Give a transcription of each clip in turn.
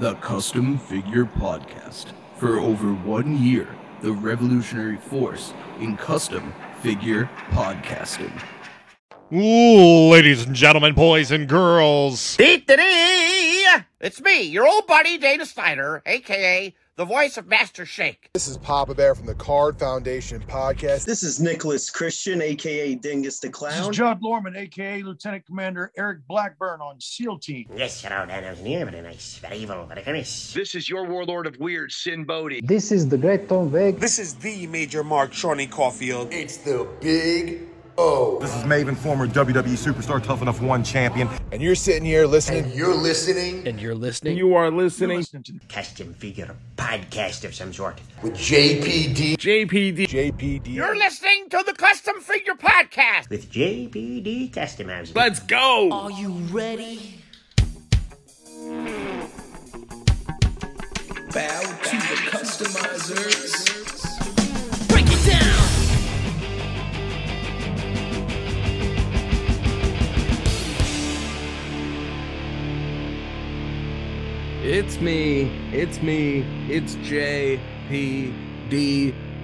the Custom Figure Podcast. For over one year, the revolutionary force in custom figure podcasting. Ooh, ladies and gentlemen, boys and girls. It's me, your old buddy Dana Snyder, aka the voice of Master Shake. This is Papa Bear from the Card Foundation podcast. This is Nicholas Christian, aka Dingus the This Clown. is Judd Lormand, aka Lieutenant Commander Eric Blackburn on SEAL Team. Yes, hello, Dan. I was near, very nice, very evil, very famous. This is your warlord of weird, Sinn Bodhi. This is the great Tom Veg. This is the Major Mark Shawnee Caulfield. It's the Big O. This is Maven, former WWE Superstar Tough Enough One champion. And you're sitting here listening. And you're listening. And you're listening. You are listening. listening to the Custom figure podcast of some sort. With JPD. JPD. JPD. You're listening to the Custom Figure Podcast. With JPD Custom House. Let's go. Are you ready? Bow to the customizers. It's me. It's me. It's JPD.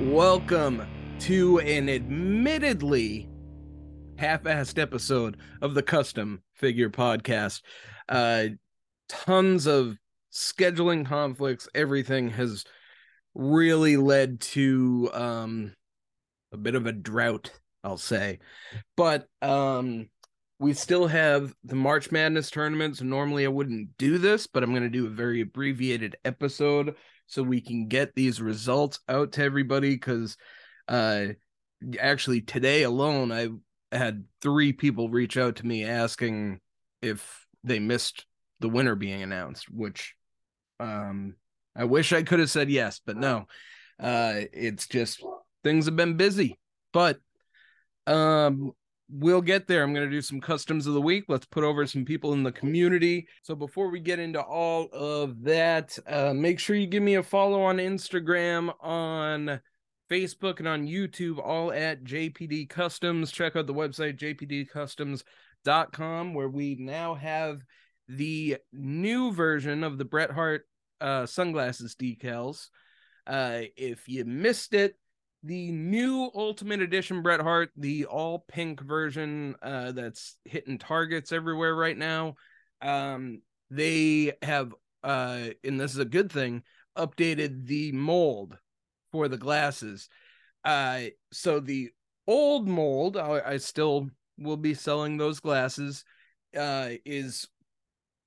Welcome to an admittedly half-assed episode of the Custom Figure Podcast. Uh, tons of scheduling conflicts. Everything has really led to um, a bit of a drought, I'll say. But um, we still have the March Madness tournament. So Normally, I wouldn't do this, but I'm going to do a very abbreviated episode so we can get these results out to everybody. Because uh, actually, today alone, I had three people reach out to me asking if they missed the winner being announced, which um, I wish I could have said yes, but no. Uh, it's just things have been busy, but um we'll get there. I'm going to do some customs of the week. Let's put over some people in the community. So before we get into all of that, uh, make sure you give me a follow on Instagram, on Facebook, and on YouTube, all at JPD Customs. Check out the website, jpdcustoms.com, where we now have the new version of the Bret Hart uh, sunglasses decals. Uh, if you missed it, the new Ultimate Edition Bret Hart, the all pink version uh, that's hitting targets everywhere right now. Um, they have, uh, and this is a good thing, updated the mold for the glasses. Uh, so the old mold, I, I still will be selling those glasses, uh, is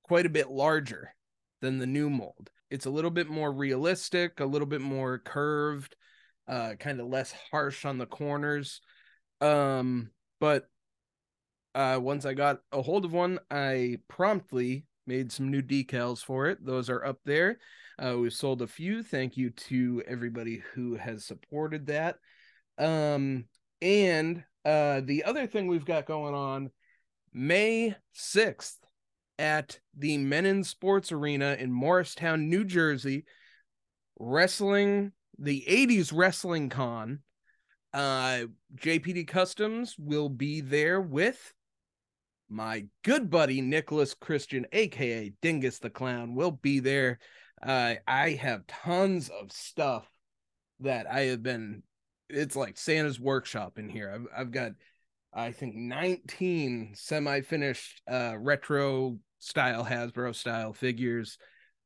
quite a bit larger than the new mold. It's a little bit more realistic, a little bit more curved uh kind of less harsh on the corners. Um but uh once i got a hold of one i promptly made some new decals for it. Those are up there. Uh we've sold a few. Thank you to everybody who has supported that. Um and uh the other thing we've got going on may 6th at the Mennen sports arena in morristown new jersey wrestling the 80s wrestling con uh jpd customs will be there with my good buddy nicholas christian aka dingus the clown will be there. Uh i have tons of stuff that i have been it's like santa's workshop in here. I've, I've got i think 19 semi-finished uh retro style hasbro style figures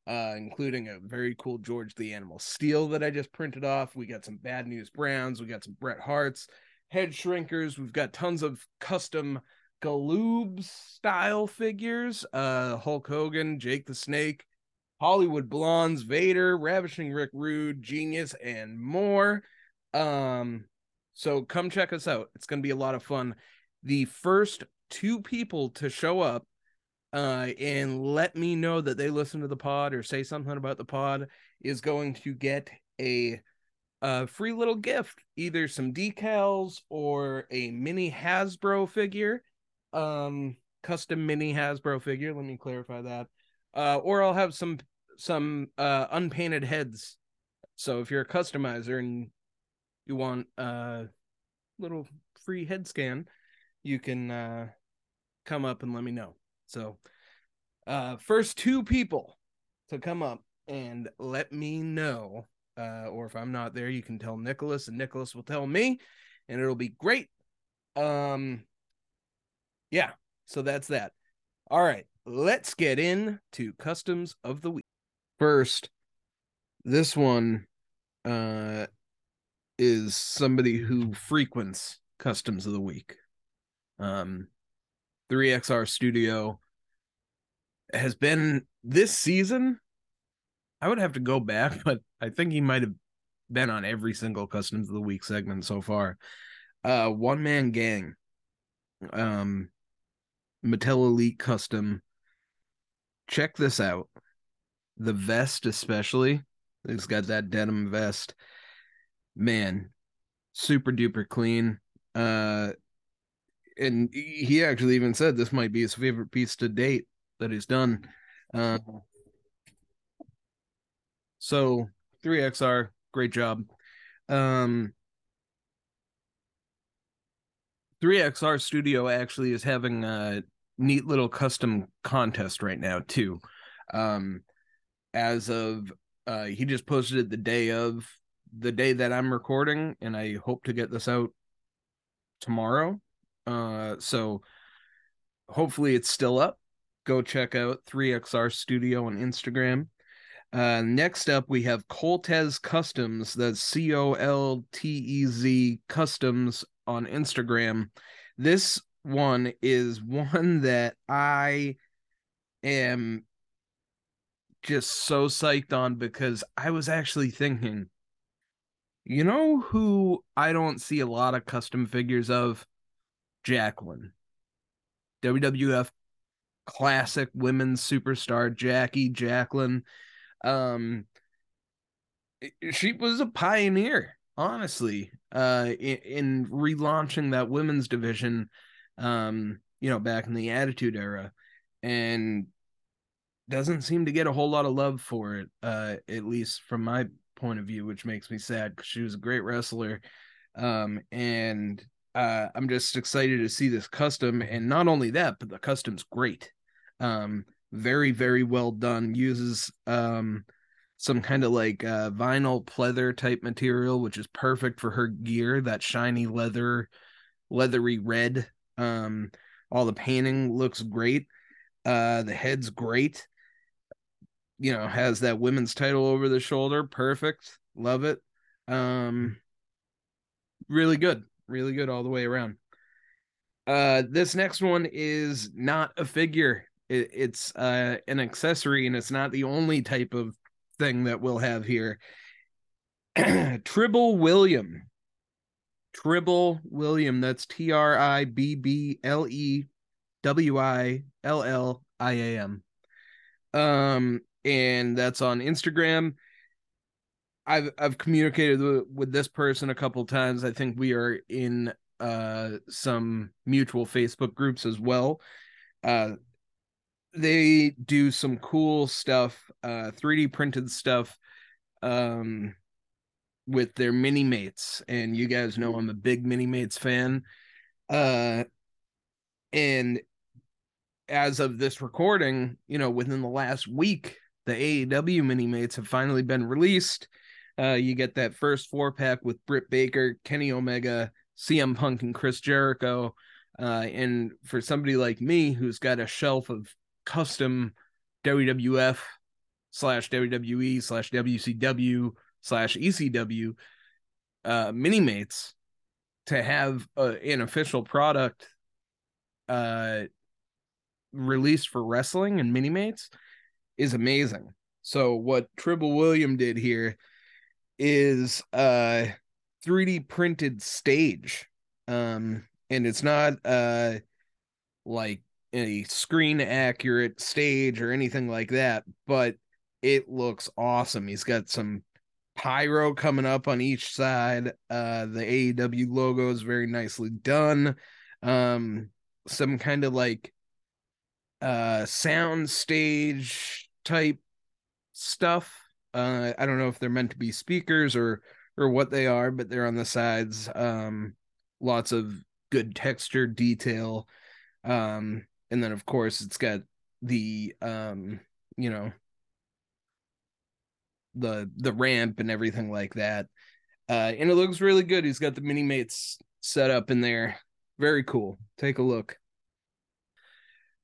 uh, including a very cool George the Animal Steele that I just printed off. We got some Bad News Browns, we got some Bret Harts, head shrinkers, we've got tons of custom Galoobs style figures, uh, Hulk Hogan, Jake the Snake, Hollywood Blondes, Vader, Ravishing Rick Rude, Genius, and more. Um, so come check us out. It's gonna be a lot of fun. The first two people to show up uh, and let me know that they listen to the pod or say something about the pod is going to get a, a free little gift, either some decals or a mini Hasbro figure, um, custom mini Hasbro figure. Let me clarify that. Uh, or I'll have some some uh unpainted heads. So if you're a customizer and you want a little free head scan, you can uh come up and let me know. So, uh, first two people to come up and let me know. Uh, or if I'm not there, you can tell Nicholas, and Nicholas will tell me, and it'll be great. Um, yeah, so that's that. All right, let's get into customs of the week. First, this one uh is somebody who frequents customs of the week. Um 3XR Studio has been this season. I would have to go back, but I think he might have been on every single customs of the week segment so far. Uh one man gang. Um Mattel Elite Custom. Check this out. The vest, especially. It's got that denim vest. Man, super duper clean. Uh and he actually even said this might be his favorite piece to date that he's done. Uh, so 3XR, great job. Um 3XR Studio actually is having a neat little custom contest right now too. Um as of uh he just posted it the day of the day that I'm recording and I hope to get this out tomorrow. Uh so hopefully it's still up. Go check out 3XR Studio on Instagram. Uh next up we have Coltez Customs, that's C O L T E Z Customs on Instagram. This one is one that I am just so psyched on because I was actually thinking, you know who I don't see a lot of custom figures of? Jacqueline. WWF classic women's superstar Jackie Jacqueline. Um she was a pioneer, honestly, uh in, in relaunching that women's division um, you know, back in the Attitude Era, and doesn't seem to get a whole lot of love for it, uh, at least from my point of view, which makes me sad because she was a great wrestler. Um, and uh, I'm just excited to see this custom, and not only that, but the custom's great. Um, very, very well done. Uses um some kind of like uh, vinyl pleather type material, which is perfect for her gear. That shiny leather, leathery red um, all the painting looks great. Uh, the head's great. You know, has that women's title over the shoulder. Perfect. Love it. Um, really good. Really good all the way around. Uh, this next one is not a figure. It, it's uh an accessory, and it's not the only type of thing that we'll have here. Tribble William Tribble William. That's T R I B B L E W I L L I A M. Um, and that's on Instagram. I've I've communicated with, this person a couple times. I think we are in uh some mutual Facebook groups as well. Uh they do some cool stuff, uh 3D printed stuff. Um with their mini mates and you guys know i'm a big mini mates fan uh and as of this recording you know within the last week the aew mini mates have finally been released uh you get that first four pack with britt baker kenny omega cm punk and chris jericho uh and for somebody like me who's got a shelf of custom wwf slash wwe slash wcw slash ECW uh, mini mates to have a, an official product uh, released for wrestling and mini mates is amazing. So what Tribble William did here is uh 3D printed stage. Um and it's not uh like a screen accurate stage or anything like that, but it looks awesome. He's got some pyro coming up on each side. Uh, the AEW logo is very nicely done. Um, some kind of like uh sound stage type stuff. Uh, I don't know if they're meant to be speakers or or what they are, but they're on the sides. Um, lots of good texture detail. Um, and then of course it's got the um, you know, the the ramp and everything like that. Uh, and it looks really good. He's got the mini mates set up in there. Very cool. Take a look.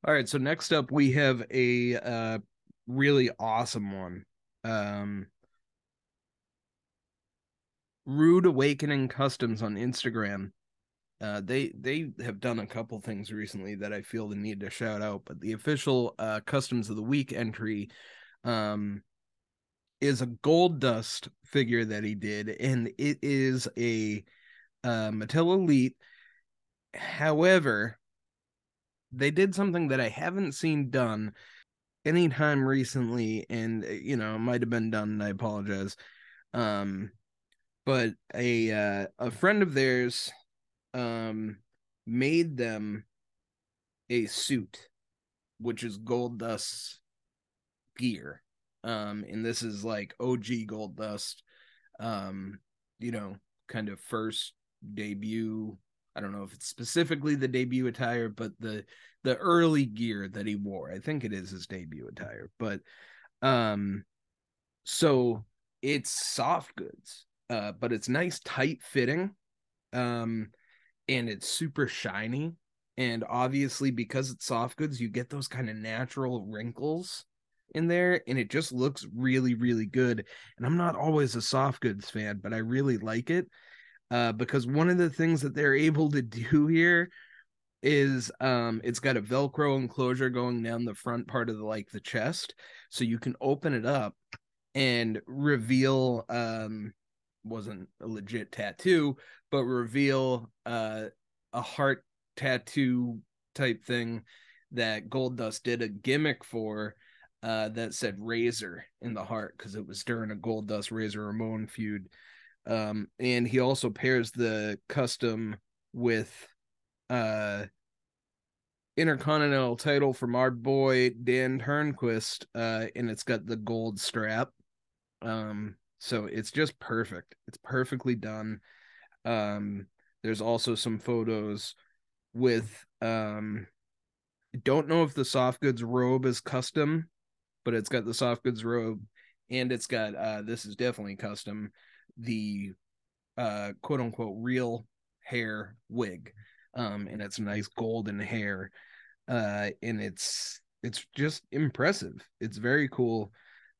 All right, so next up we have a uh really awesome one. Um Rude Awakening Customs on Instagram. Uh they they have done a couple things recently that I feel the need to shout out, but the official uh Customs of the Week entry um is a gold dust figure that he did and it is a uh Mattel Elite. However, they did something that I haven't seen done anytime recently, and uh, you know, it might have been done, and I apologize. Um, but a uh, a friend of theirs um made them a suit, which is Gold Dust gear. Um, and this is like OG Gold Dust, um, you know, kind of first debut I don't know if it's specifically the debut attire, but the the early gear that he wore. I think it is his debut attire. But um so it's soft goods, uh, but it's nice tight fitting. Um and it's super shiny. And obviously, because it's soft goods, you get those kind of natural wrinkles in there, and it just looks really, really good. And I'm not always a soft goods fan, but I really like it uh, because one of the things that they're able to do here is um it's got a velcro enclosure going down the front part of the like the chest so you can open it up and reveal um wasn't a legit tattoo but reveal uh a heart tattoo type thing that gold dust did a gimmick for uh that said razor in the heart because it was during a gold dust razor ramon feud. Um and he also pairs the custom with uh intercontinental title from our boy Dan Turnquist uh and it's got the gold strap. Um so it's just perfect. It's perfectly done. Um there's also some photos with um don't know if the soft goods robe is custom but it's got the soft goods robe and it's got uh this is definitely custom the uh quote unquote real hair wig um and it's nice golden hair uh and it's it's just impressive. It's very cool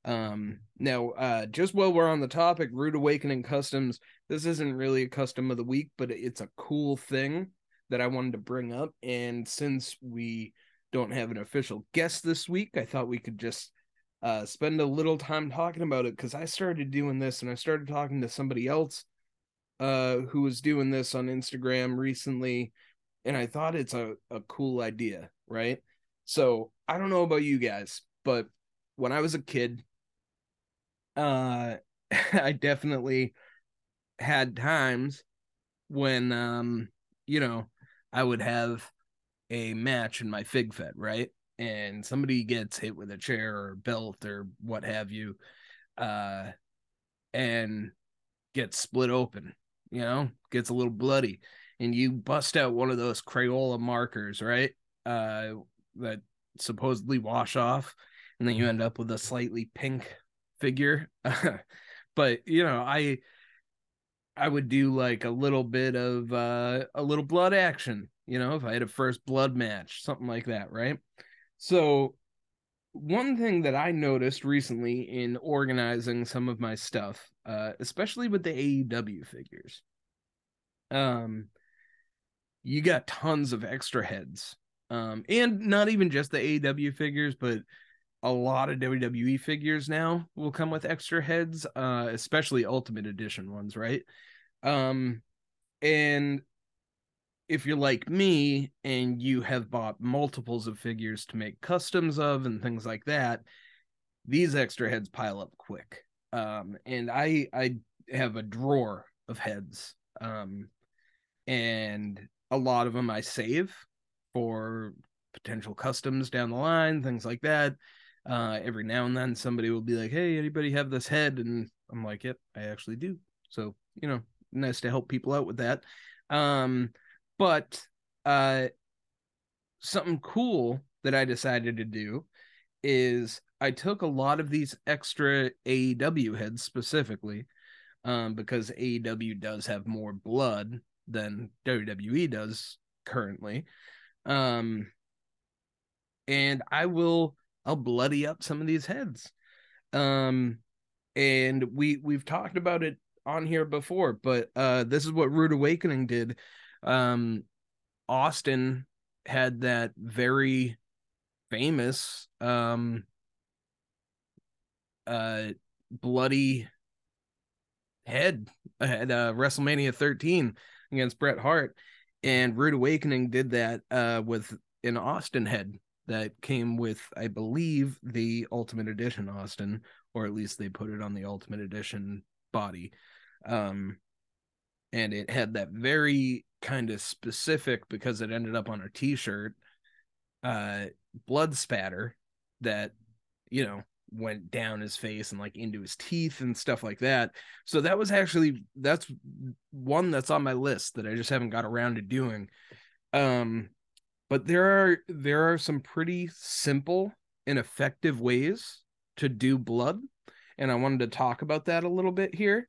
um now uh just while we're on the topic rude awakening customs this isn't really a custom of the week but it's a cool thing that i wanted to bring up and since we don't have an official guest this week i thought we could just uh, spend a little time talking about it because I started doing this and I started talking to somebody else uh, who was doing this on Instagram recently, and I thought it's a, a cool idea, right? So I don't know about you guys, but when I was a kid, uh, I definitely had times when, um, you know, I would have a match in my fig fed, right? and somebody gets hit with a chair or a belt or what have you uh and gets split open you know gets a little bloody. And you bust out one of those crayola markers right? Uh that supposedly wash off and then you end up with a slightly pink figure. But you know i i would do like a little bit of uh a little blood action you know if i had a first blood match something like that right? So, one thing that I noticed recently in organizing some of my stuff, uh, especially with the AEW figures, um, you got tons of extra heads, um, and not even just the AEW figures, but a lot of WWE figures now will come with extra heads, uh, especially Ultimate Edition ones, right? Um, and if you're like me and you have bought multiples of figures to make customs of and things like that, these extra heads pile up quick. Um, and I I have a drawer of heads. Um, and a lot of them I save for potential customs down the line, things like that. Uh, every now and then somebody will be like, "Hey, anybody have this head?" And I'm like, "Yep, I actually do." So you know, nice to help people out with that. Um, but uh, something cool that I decided to do is I took a lot of these extra AEW heads specifically, um, because AEW does have more blood than WWE does currently. Um, and I will I'll bloody up some of these heads. Um, and we we've talked about it on here before, but uh, this is what Rude Awakening did. Um, Austin had that very famous um uh bloody head at uh, WrestleMania 13 against Bret Hart and Rude Awakening did that uh with an Austin head that came with I believe the Ultimate Edition Austin or at least they put it on the Ultimate Edition body. Um and it had that very kind of specific because it ended up on a t-shirt uh blood spatter that you know went down his face and like into his teeth and stuff like that. So that was actually that's one that's on my list that i just haven't got around to doing. Um but there are there are some pretty simple and effective ways to do blood and i wanted to talk about that a little bit here.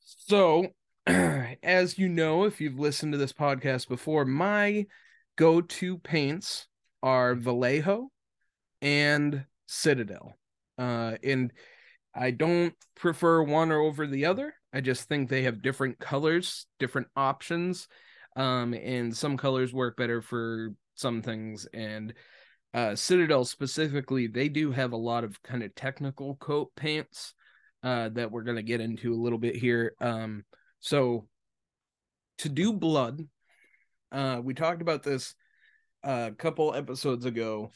So as you know if you've listened to this podcast before my go-to paints are vallejo and citadel. Uh and i don't prefer one over the other. I just think they have different colors different options um and some colors work better for some things and uh citadel specifically they do have a lot of kind of technical coat paints uh that we're going to get into a little bit here um so to do blood uh we talked about this a couple episodes ago.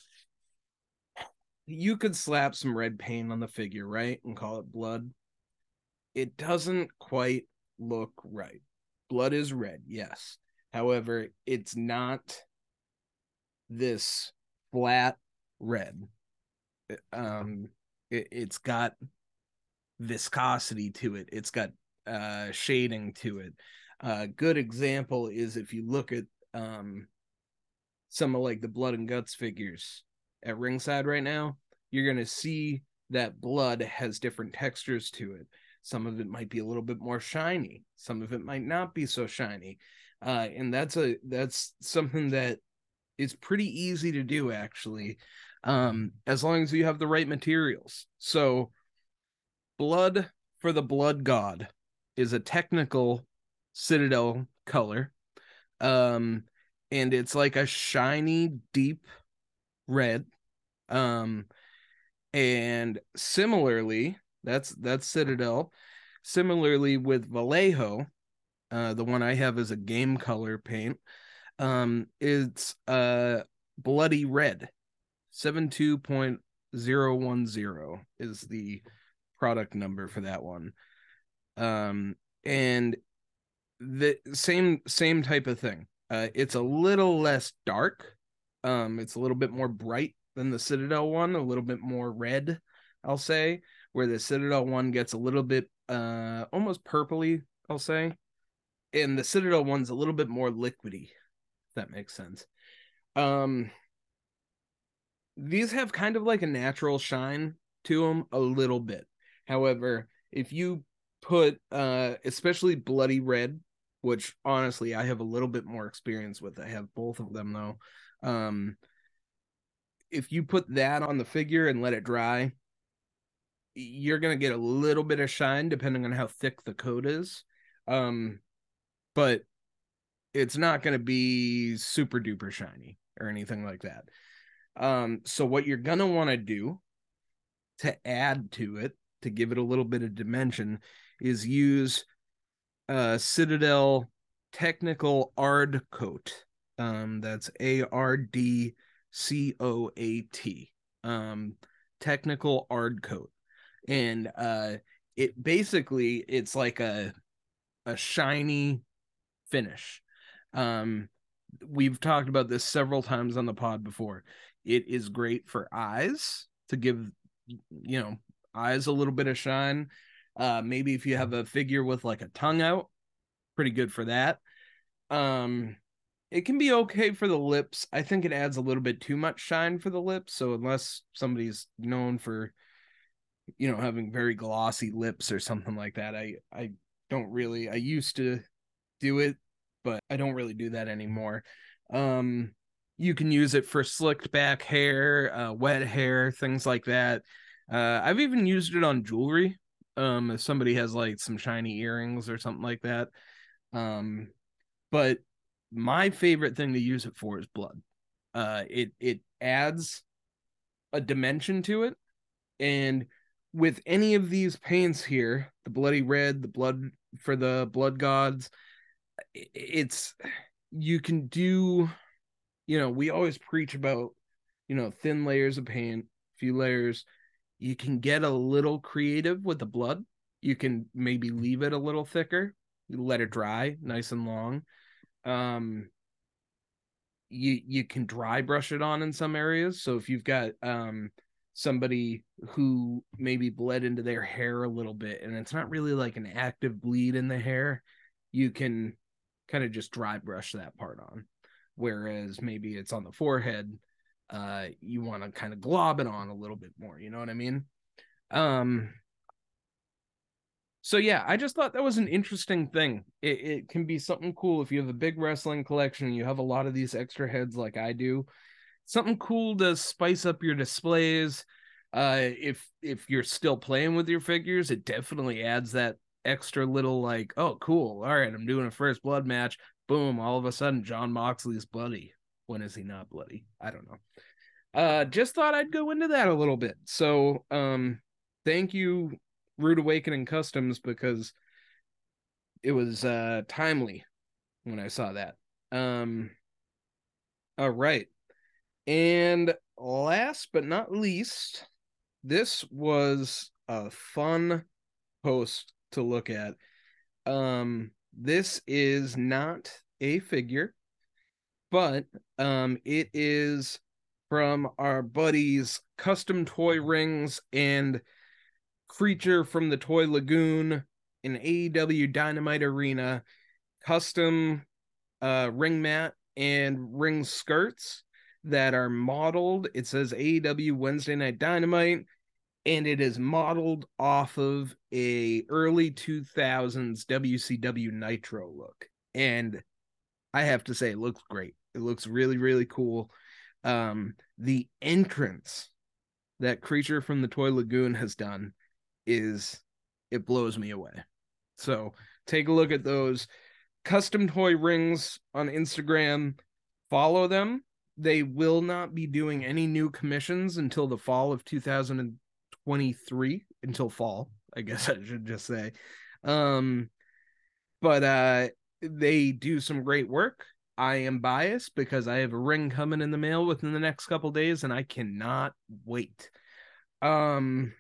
You could slap some red paint on the figure right and call it blood. It doesn't quite look right. Blood is red yes. However it's not this flat red. Um it, it's got viscosity to it. It's got uh shading to it. A uh, good example is if you look at um some of like the blood and guts figures at ringside right now you're to see that blood has different textures to it. Some of it might be a little bit more shiny. Some of it might not be so shiny. Uh and that's a that's something that is pretty easy to do actually um as long as you have the right materials. So blood for the blood god is a technical citadel color um and it's like a shiny deep red um and similarly that's that's citadel similarly with vallejo uh the one i have is a game color paint um it's uh bloody red. 72.010 is the product number for that one. Um and the same same type of thing. Uh it's a little less dark. Um it's a little bit more bright than the citadel one a little bit more red i'll say where the citadel one gets a little bit uh almost purpley i'll say. And the citadel one's a little bit more liquidy that makes sense. Um these have kind of like a natural shine to them a little bit. However if you put uh especially bloody red which honestly i have a little bit more experience with i have both of them though um if you put that on the figure and let it dry you're going to get a little bit of shine depending on how thick the coat is. Um but it's not going to be super duper shiny or anything like that um so what you're going to want to do to add to it to give it a little bit of dimension is use uh Citadel Technical Ard Coat. Um that's A R D C O A T. Um Technical Ard Coat. And uh it basically it's like a a shiny finish. Um we've talked about this several times on the pod before. It is great for eyes to give you know eyes a little bit of shine. Uh, maybe if you have a figure with like a tongue out, pretty good for that. Um, it can be okay for the lips. I think it adds a little bit too much shine for the lips. So unless somebody's known for, you know, having very glossy lips or something like that, I I don't really. I used to do it, but I don't really do that anymore. Um, you can use it for slicked back hair, uh, wet hair, things like that. Uh, I've even used it on jewelry. Um, if somebody has like some shiny earrings or something like that. Um, but my favorite thing to use it for is blood. Uh, it it adds a dimension to it, and with any of these paints here, the bloody red, the blood for the blood gods, it's you can do. You know, we always preach about you know thin layers of paint, few layers. You can get a little creative with the blood. You can maybe leave it a little thicker, you let it dry nice and long um you you can dry brush it on in some areas so if you've got um somebody who maybe bled into their hair a little bit and it's not really like an active bleed in the hair you can kind of just dry brush that part on whereas maybe it's on the forehead uh you want to kind of glob it on a little bit more you know what i mean um so yeah, I just thought that was an interesting thing. It, it can be something cool if you have a big wrestling collection. You have a lot of these extra heads like I do. Something cool to spice up your displays. Uh, if if you're still playing with your figures, it definitely adds that extra little like, oh, cool. All right, I'm doing a first blood match. Boom! All of a sudden, Jon Moxley's bloody. When is he not bloody? I don't know. Uh, just thought I'd go into that a little bit. So, um, thank you Rude Awakening Customs because it was uh timely when I saw that. Um all right. And last but not least, this was a fun post to look at. Um this is not a figure, but um it is from our buddies Custom Toy Rings and creature from the Toy Lagoon in AEW Dynamite Arena, custom uh, ring mat and ring skirts that are modeled. It says AEW Wednesday Night Dynamite, and it is modeled off of a early 2000s WCW Nitro look. And I have to say, it looks great. It looks really, really cool. Um, the entrance that Creature from the Toy Lagoon has done is it blows me away. So take a look at those custom toy rings on Instagram. Follow them. They will not be doing any new commissions until the fall of 2023, until fall, I guess I should just say. Um, but uh, they do some great work. I am biased because I have a ring coming in the mail within the next couple days and I cannot wait. Um,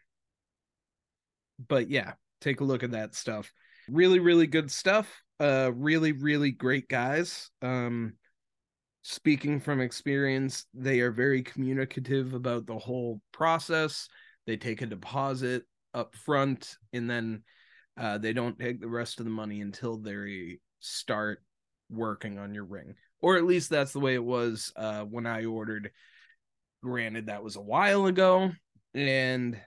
but yeah, take a look at that stuff. Really, really good stuff. Uh, really, really great guys. Um, speaking from experience, they are very communicative about the whole process. They take a deposit up front and then uh, they don't take the rest of the money until they start working on your ring. Or at least that's the way it was uh, when I ordered. Granted, that was a while ago, and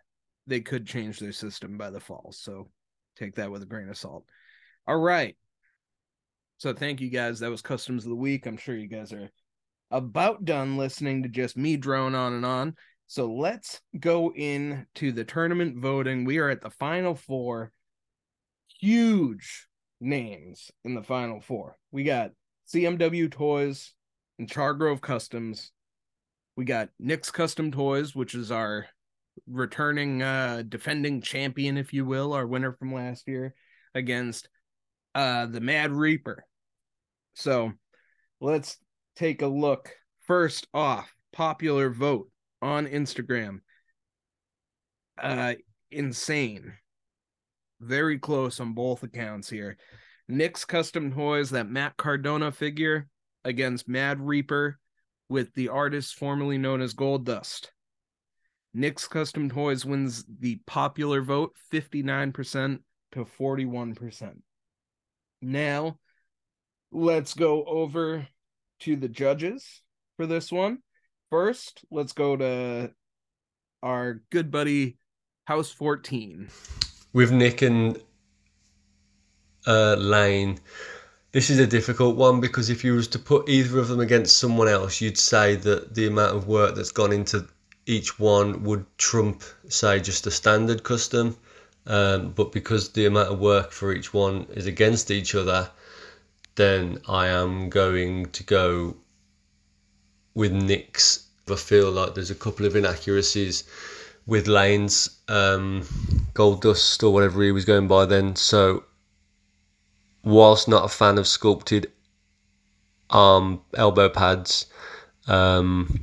they could change their system by the fall. So take that with a grain of salt. All right. So thank you guys. That was customs of the week. I'm sure you guys are about done listening to just me drone on and on. So let's go into the tournament voting. We are at the final four. Huge names in the final four. We got CMW Toys and Chargrove Customs. We got Nick's Custom Toys, which is our returning uh defending champion if you will our winner from last year against uh the mad reaper so let's take a look first off popular vote on instagram. Uh insane. Very close on both accounts here. Nick's custom toys that matt cardona figure against mad reaper with the artist formerly known as gold dust. Nick's Custom Toys wins the popular vote 59% to 41%. Now, let's go over to the judges for this one. First, let's go to our good buddy House 14. With Nick and uh, Lane, this is a difficult one because if you was to put either of them against someone else, you'd say that the amount of work that's gone into each one would trump, say, just a standard custom. Um, but because the amount of work for each one is against each other, then I am going to go with Nick's. I feel like there's a couple of inaccuracies with Lane's um, Gold Dust or whatever he was going by then. So, whilst not a fan of sculpted arm elbow pads, um,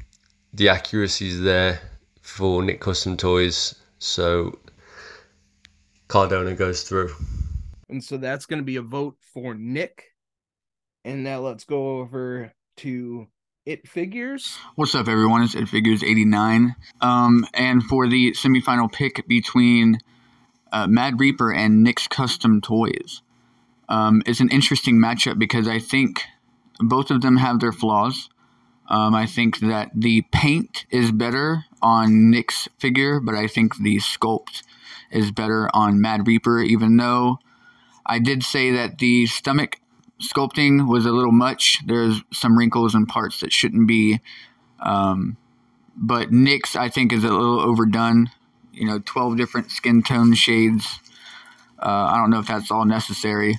the accuracy is there for Nick Custom Toys. So, Cardona goes through. And so that's going to be a vote for Nick. And now let's go over to It Figures. What's up, everyone? It's It Figures 89. Um, and for the semifinal pick between uh, Mad Reaper and Nick's Custom Toys, um, it's an interesting matchup because I think both of them have their flaws. Um, I think that the paint is better on Nick's figure, but I think the sculpt is better on Mad Reaper, even though I did say that the stomach sculpting was a little much. There's some wrinkles and parts that shouldn't be. Um, but Nick's, I think, is a little overdone. You know, 12 different skin tone shades. Uh, I don't know if that's all necessary.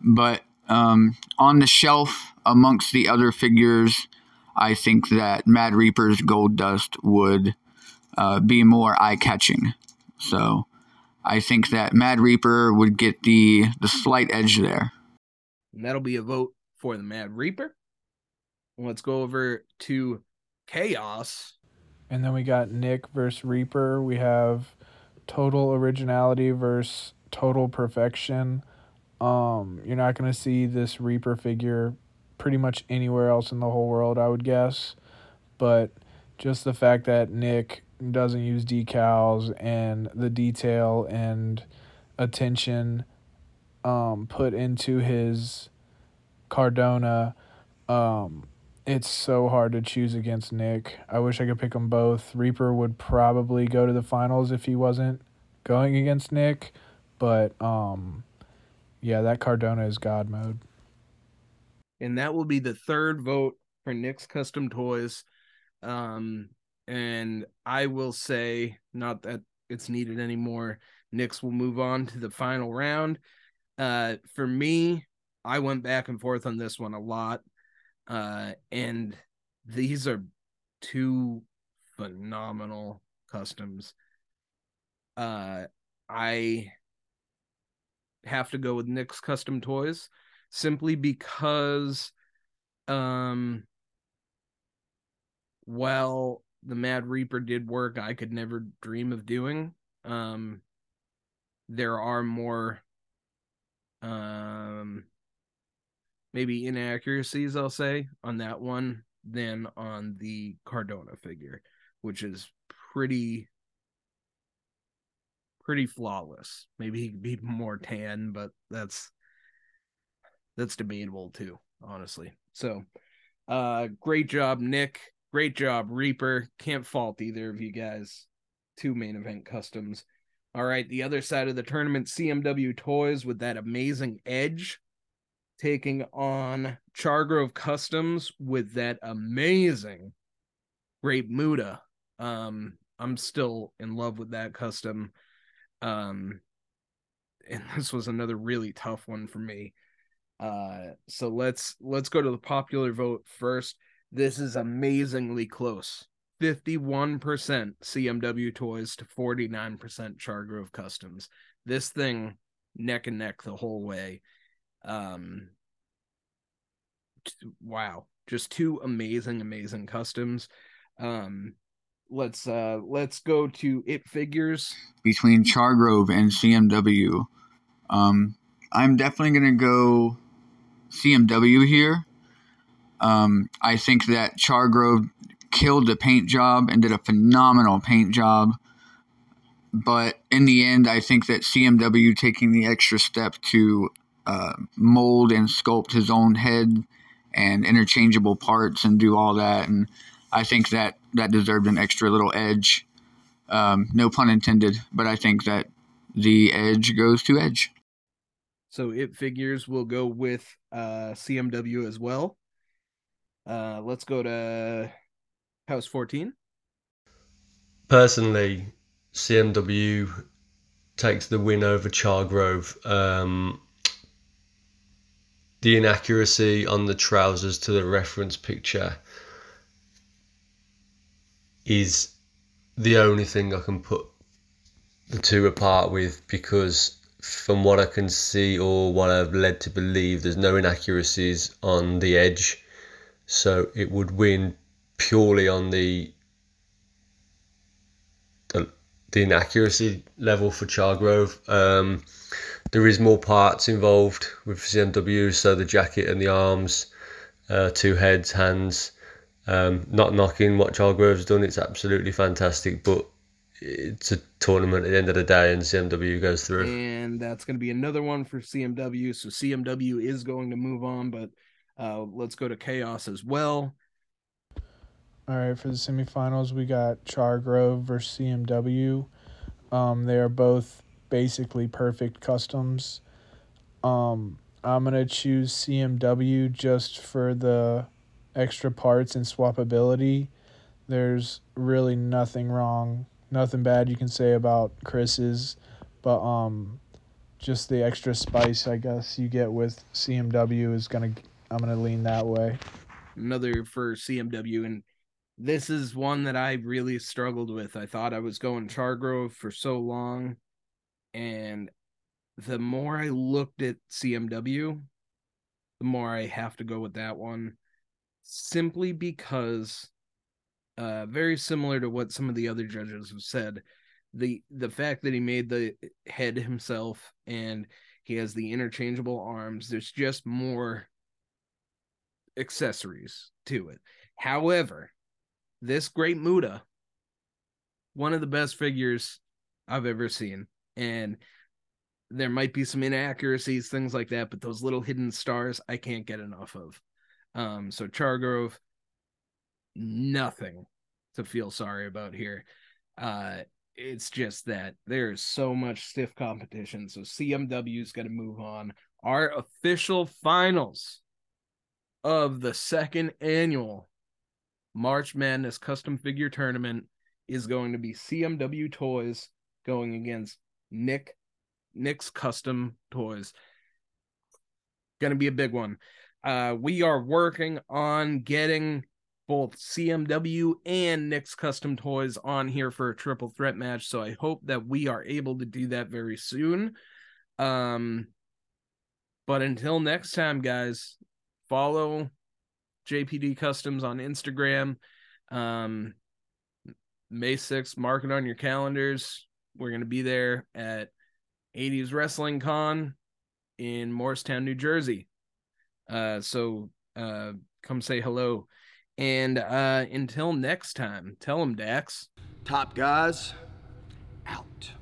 But um, on the shelf, amongst the other figures, I think that Mad Reaper's Gold Dust would uh, be more eye catching. So I think that Mad Reaper would get the, the slight edge there. And that'll be a vote for the Mad Reaper. Let's go over to Chaos. And then we got Nick versus Reaper. We have total originality versus total perfection. Um, you're not going to see this Reaper figure pretty much anywhere else in the whole world, I would guess. But just the fact that Nick doesn't use decals and the detail and attention um, put into his Cardona, um, it's so hard to choose against Nick. I wish I could pick them both. Reaper would probably go to the finals if he wasn't going against Nick, but um, yeah, that Cardona is God mode. And that will be the third vote for Nick's Custom Toys. Um, and I will say, not that it's needed anymore, Nick's will move on to the final round. Uh, for me, I went back and forth on this one a lot. Uh, and these are two phenomenal customs. Uh, I have to go with Nick's Custom Toys simply because, um, well, the Mad Reaper did work I could never dream of doing. Um, there are more, um, maybe inaccuracies, I'll say, on that one than on the Cardona figure, which is pretty pretty flawless. Maybe he could be more tan, but that's that's debatable too, honestly. So uh great job, Nick. Great job, Reaper. Can't fault either of you guys. Two main event customs. All right, the other side of the tournament, CMW Toys with that amazing edge taking on Chargrove Customs with that amazing Great Muta. Um, I'm still in love with that custom. Um, and this was another really tough one for me. Uh, so let's let's go to the popular vote first. This is amazingly close. 51% CMW toys to 49% Chargrove Customs. This thing neck and neck the whole way. Um wow, just two amazing amazing customs. Um let's uh let's go to it figures between Chargrove and CMW. Um I'm definitely going to go CMW here. Um, I think that Chargrove killed the paint job and did a phenomenal paint job. But in the end, I think that CMW taking the extra step to uh, mold and sculpt his own head and interchangeable parts and do all that. And I think that that deserved an extra little edge. Um, no pun intended, but I think that the edge goes to edge. So it figures will go with uh, CMW as well. Uh, let's go to House 14. Personally, CMW takes the win over Chargrove. Um, the inaccuracy on the trousers to the reference picture is the only thing I can put the two apart with because from what I can see or what I've led to believe, there's no inaccuracies on the edge. So it would win purely on the the, the inaccuracy level for Chargrove. Um, there is more parts involved with CMW, so the jacket and the arms, uh, two heads, hands. Um, not knocking what Chargrove's done, it's absolutely fantastic, but it's a tournament at the end of the day, and CMW goes through. And that's going to be another one for CMW. So CMW is going to move on, but uh, let's go to Chaos as well. All right, for the semifinals, we got Chargrove versus CMW. Um, they are both basically perfect customs. Um, I'm gonna choose CMW just for the extra parts and swappability. There's really nothing wrong, nothing bad you can say about Chris's, but um, just the extra spice I guess you get with CMW is gonna. I'm gonna lean that way. Another for CMW, and this is one that I really struggled with. I thought I was going Chargrove for so long, and the more I looked at CMW, the more I have to go with that one, simply because, uh, very similar to what some of the other judges have said, the the fact that he made the head himself and he has the interchangeable arms, there's just more accessories to it. However, this great Muta, one of the best figures I've ever seen. And there might be some inaccuracies, things like that, but those little hidden stars, I can't get enough of. Um, so Chargrove, nothing to feel sorry about here. Uh, it's just that there's so much stiff competition. So CMW is going to move on. Our official finals of the second annual March Madness Custom Figure Tournament is going to be CMW Toys going against Nick Nick's Custom Toys. Going to be a big one. Uh, we are working on getting both CMW and Nick's Custom Toys on here for a triple threat match. So I hope that we are able to do that very soon. Um, but until next time, guys, follow JPD Customs on Instagram. Um, May 6th, mark it on your calendars. We're going to be there at 80s Wrestling Con in Morristown, New Jersey. Uh, so uh, come say hello. And uh, until next time, tell them, Dax. Top guys, out.